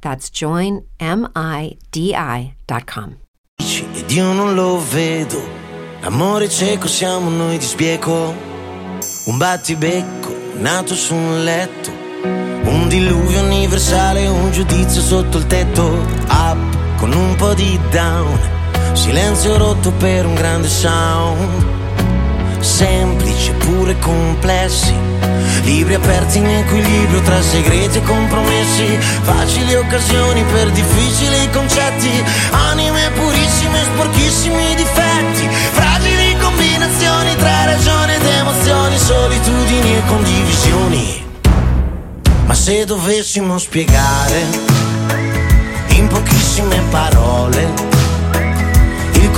That's joinmidi.com. Ed io non lo vedo, l'amore cieco siamo noi di sbieco, un battibecco nato su un letto, un diluvio universale, un giudizio sotto il tetto, up con un po' di down, silenzio rotto per un grande sound, semplici pure complessi, libri aperti in equilibrio tra segreti e compromessi, facili occasioni per difficili concetti, anime purissime, sporchissimi difetti, fragili combinazioni tra ragione ed emozioni, solitudini e condivisioni. Ma se dovessimo spiegare in pochissime parole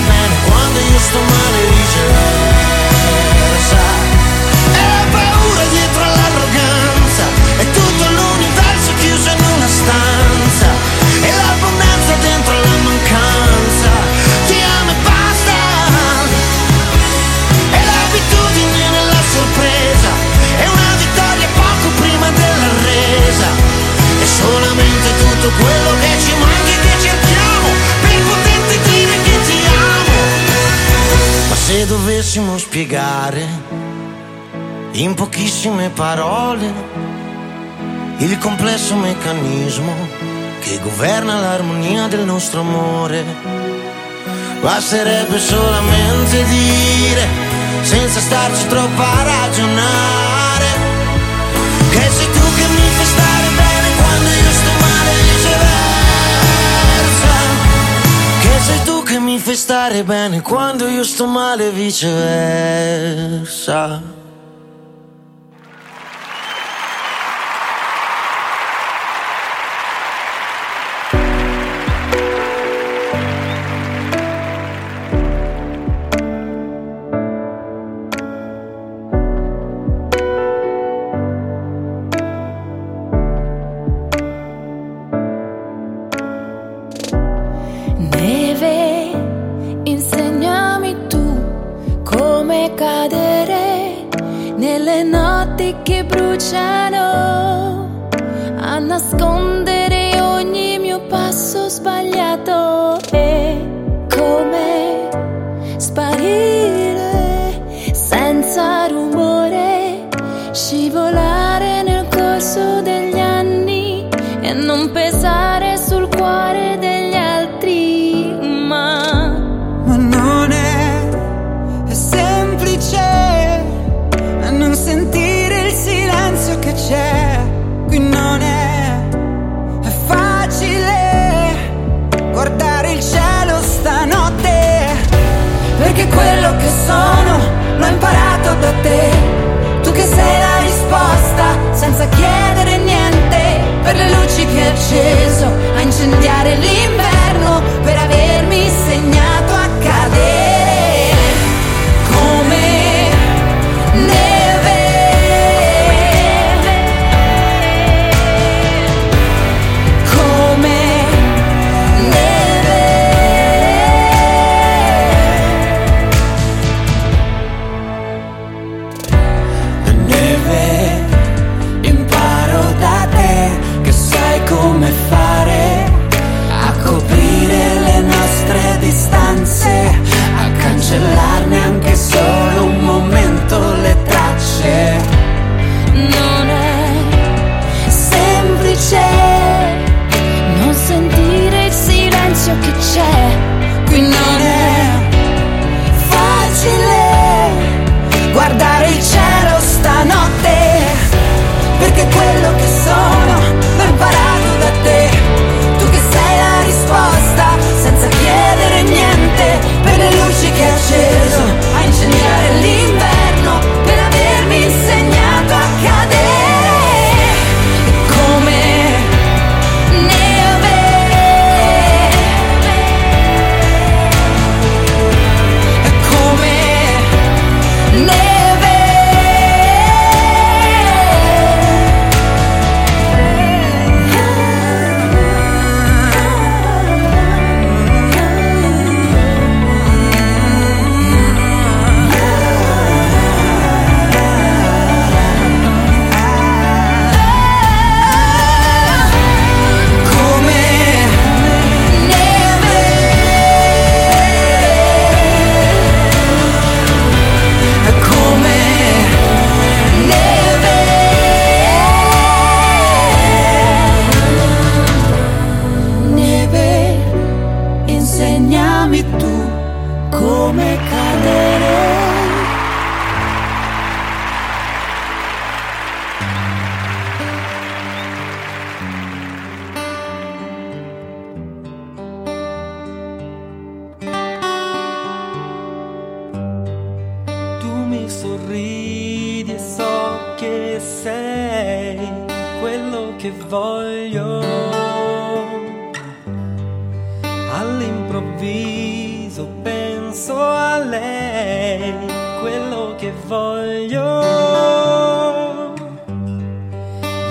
bene quando io sto male viceversa. E la paura dietro all'arroganza, è tutto l'universo chiuso in una stanza, e l'abbondanza dentro la mancanza, ti amo e basta. E l'abitudine nella sorpresa, è una vittoria poco prima della resa, è solamente tutto quello che dovessimo spiegare in pochissime parole il complesso meccanismo che governa l'armonia del nostro amore, basterebbe solamente dire, senza starci troppo a ragionare, che sei tu che mi fai stare bene quando io sto male e viceversa. Che sei tu mi fai bene quando io sto male e viceversa. bruciano a nascondere ogni mio passo sbagliato.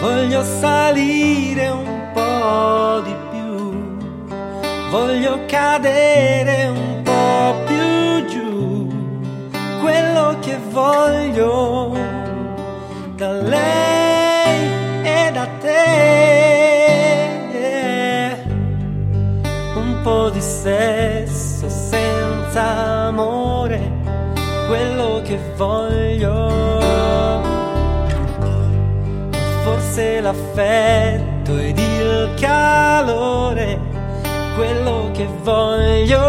voglio salire un po' di più, voglio cadere un po' più giù, quello che voglio da lei e da te, un po' di sesso senza amore, quello che voglio mancasse l'affetto ed il calore, quello che voglio.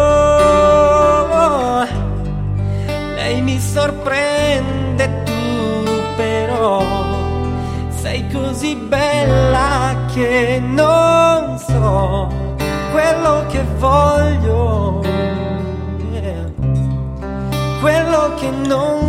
Lei mi sorprende tu però, sei così bella che non so quello che voglio, quello che non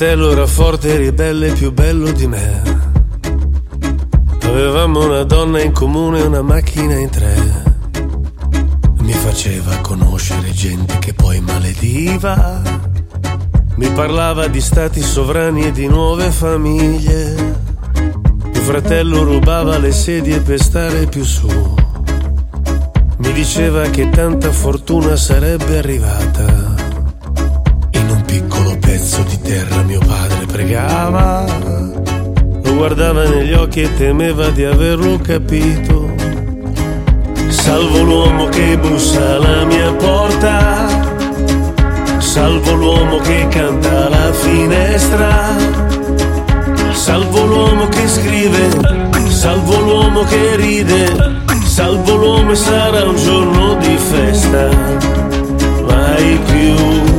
fratello era forte, ribelle, più bello di me. Avevamo una donna in comune e una macchina in tre. Mi faceva conoscere gente che poi malediva. Mi parlava di stati sovrani e di nuove famiglie. Mio fratello rubava le sedie per stare più su. Mi diceva che tanta fortuna sarebbe arrivata. Pezzo di terra mio padre pregava. Lo guardava negli occhi e temeva di averlo capito. Salvo l'uomo che bussa alla mia porta. Salvo l'uomo che canta alla finestra. Salvo l'uomo che scrive. Salvo l'uomo che ride. Salvo l'uomo e sarà un giorno di festa. Mai più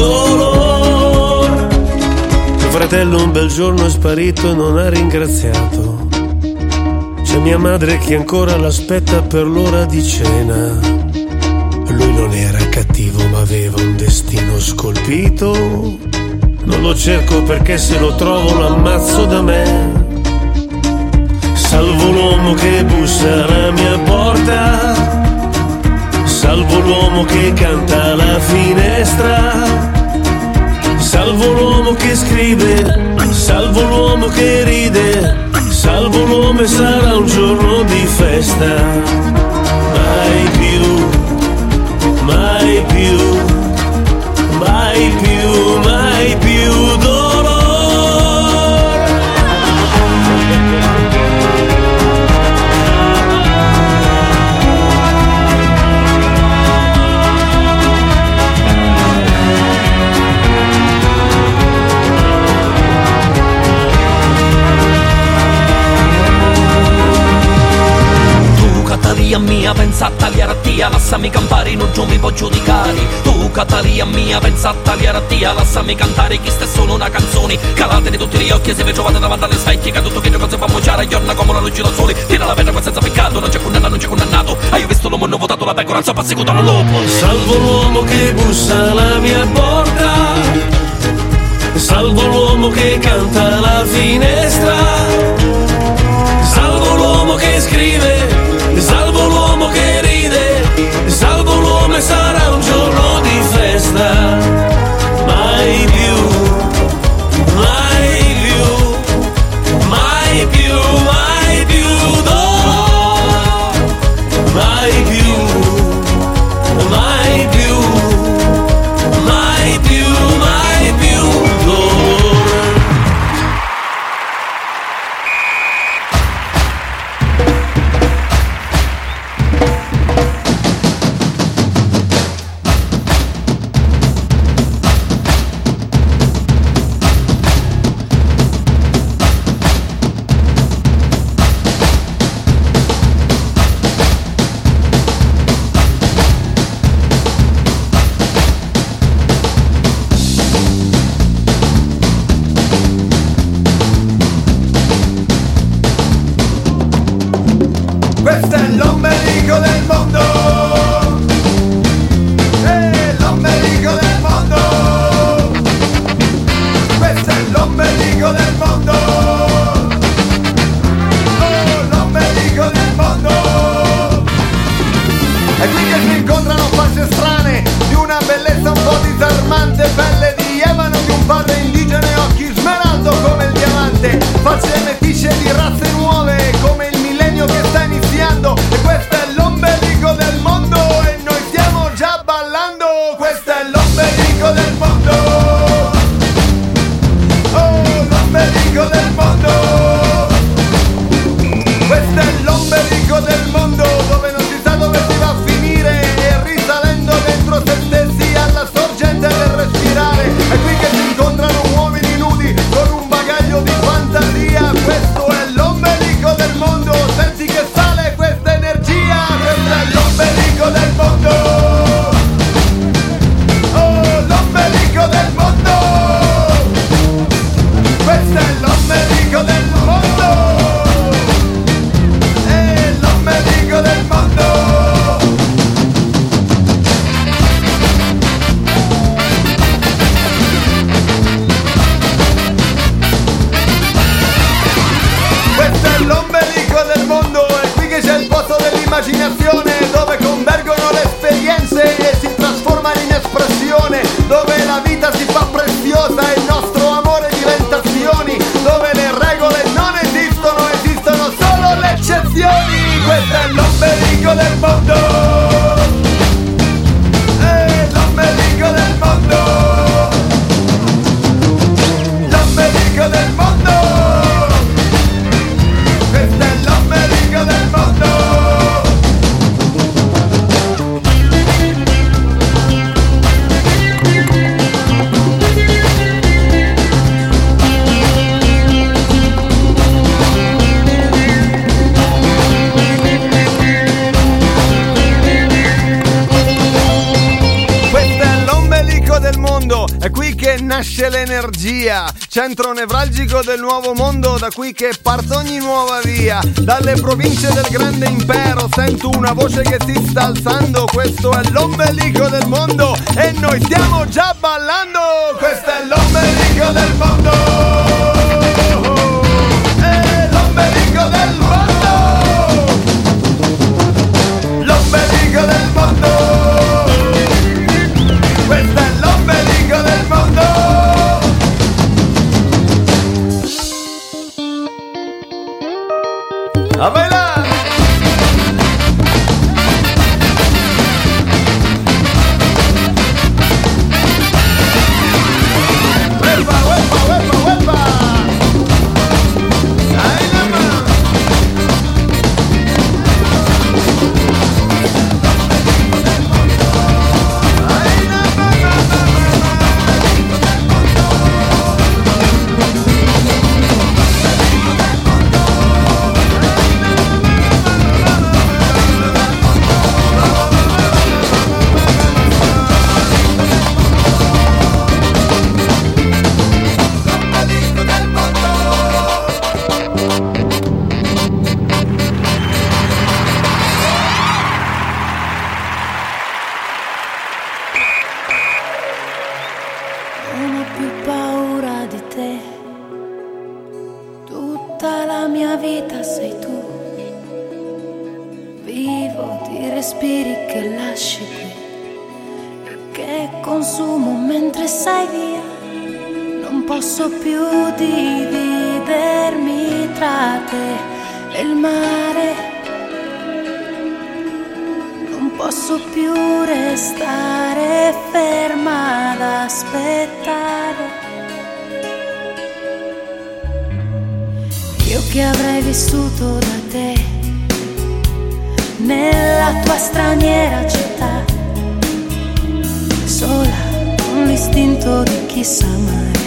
dolore. Mio fratello un bel giorno è sparito e non ha ringraziato. C'è mia madre che ancora l'aspetta per l'ora di cena. Lui non era cattivo ma aveva un destino scolpito. Non lo cerco perché se lo trovo lo ammazzo da me. Salvo l'uomo che bussa alla mia porta. Salvo l'uomo che canta alla finestra. Salvo l'uomo che scrive. Salvo l'uomo che ride. Salvo l'uomo e sarà un giorno di festa. Mai più, mai più, mai più, mai più Catalia mia, pensa a tagliare a tia, lassami campare, non giù mi può giudicare. Tu Catalia mia, pensa a tagliare a tia, lassami cantare, chi sta solo una canzone. Calatene tutti gli occhi, se vi trovate davanti alle specchie, che tutto che cosa fa mociare, giorna come la luce da sole. Tira la pietra senza peccato, non c'è condanna, non c'è condannato. Hai visto l'uomo, hanno votato la pecora, non perseguito lo lupo. Salvo l'uomo che bussa alla mia porta. Salvo l'uomo che canta alla finestra. Salvo l'uomo che scrive. corde indigene, occhi smeraldo come il diamante, facce metisce di razze nuove nasce l'energia, centro nevralgico del nuovo mondo da qui che parte ogni nuova via. Dalle province del grande impero sento una voce che si sta alzando, questo è l'ombelico del mondo e noi stiamo già ballando, questo è l'ombelico del mondo. ¡A! posso più dividermi tra te e il mare. Non posso più restare ferma ad aspettare. Io che avrei vissuto da te nella tua straniera città, sola con l'istinto di chissà mai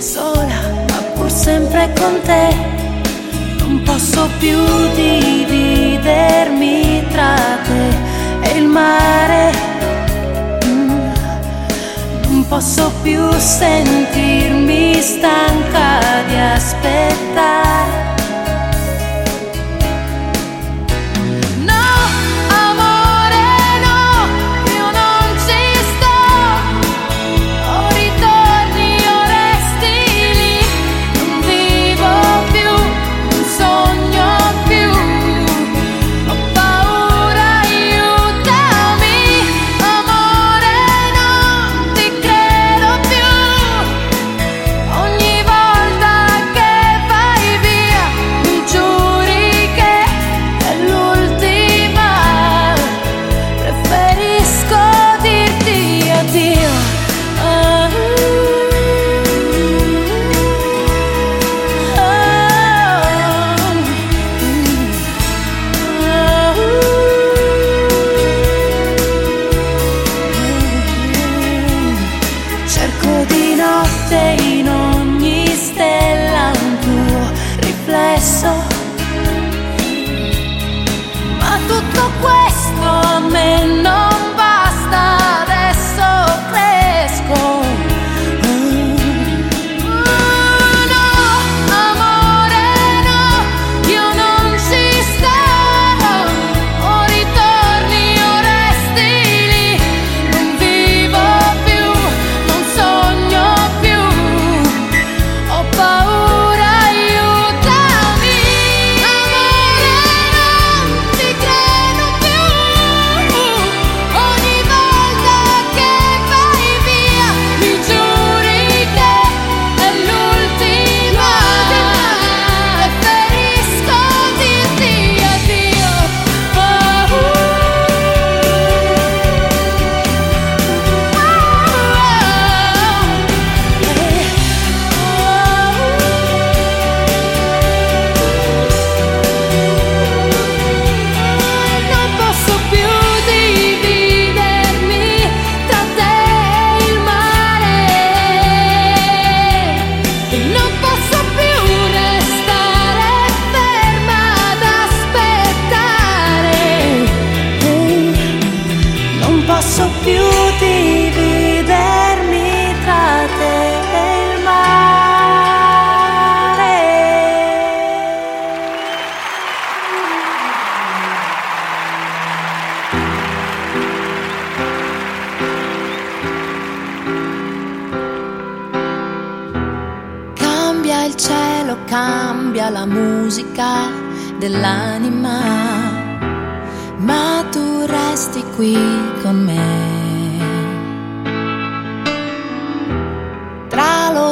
sola, ma pur sempre con te. Non posso più dividermi tra te e il mare. Mm. Non posso più sentirmi stanca di aspettare.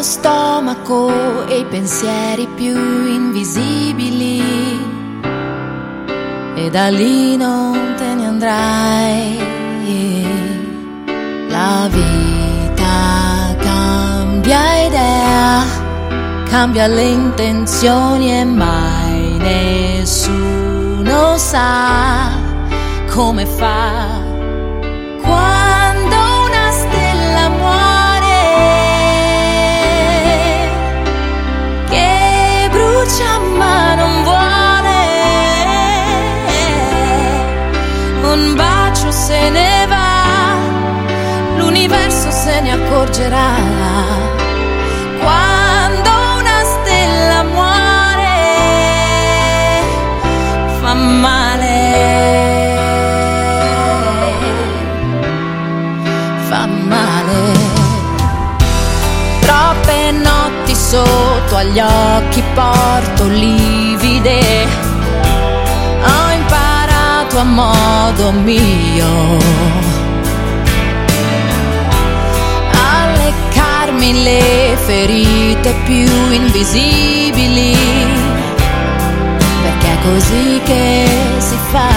Stomaco e i pensieri più invisibili, e da lì non te ne andrai. La vita cambia idea, cambia le intenzioni e mai nessuno sa come fa. Accorgerà. Quando una stella muore, fa male, fa male. Troppe notti sotto agli occhi porto livide. Ho imparato a modo mio leccarmi le ferite più invisibili, perché è così che si fa.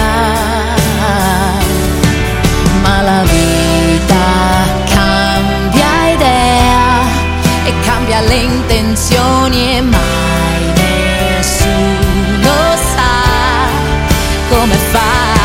Ma la vita cambia idea e cambia le intenzioni e mai nessuno sa come fa.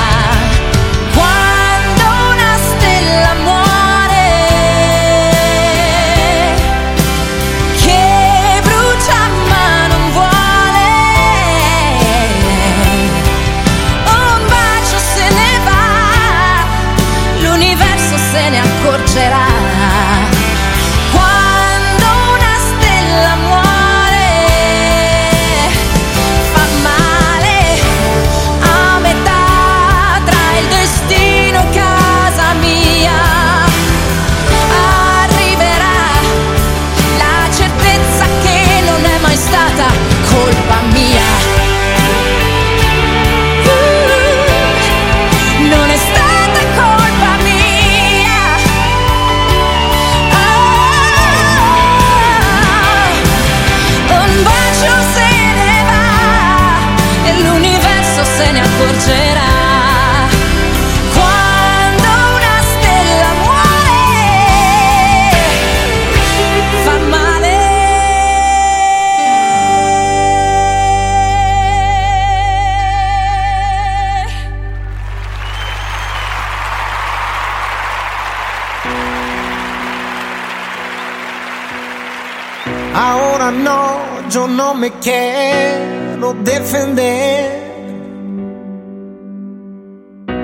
yo no me quiero defender.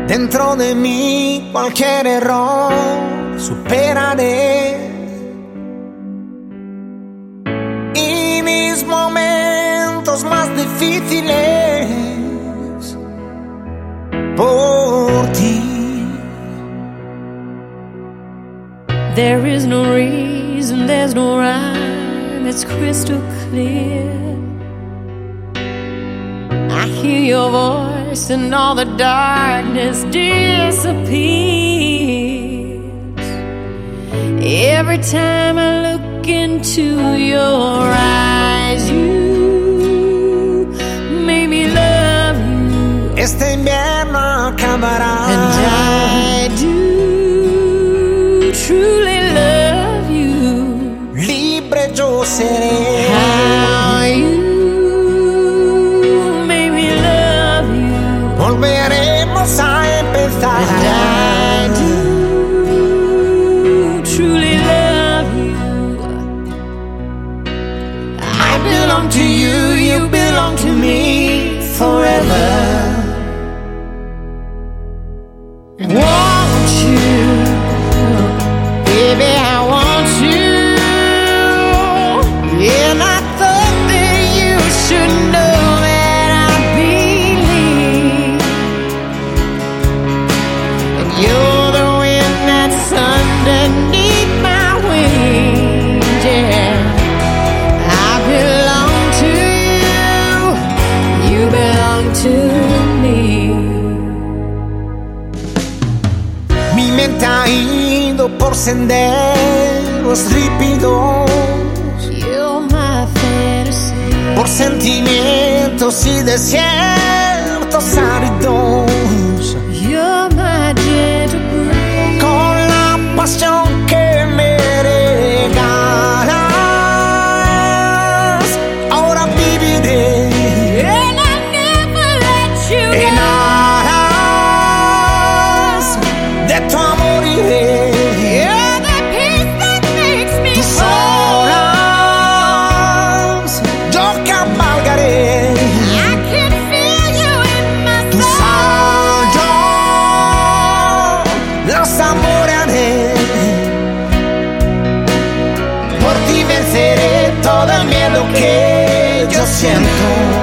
Dentro de mí cualquier error superaré. Y mis momentos más difíciles por ti. There is no reason, there's no rhyme, it's crystal clear. clear. I hear your voice and all the darkness disappears. Every time I look into your eyes, you make me love you. Este invierno acabará. And I do truly love you. Libre yo seré. senderos lípidos por sentimientos y desiertos áridos. siento.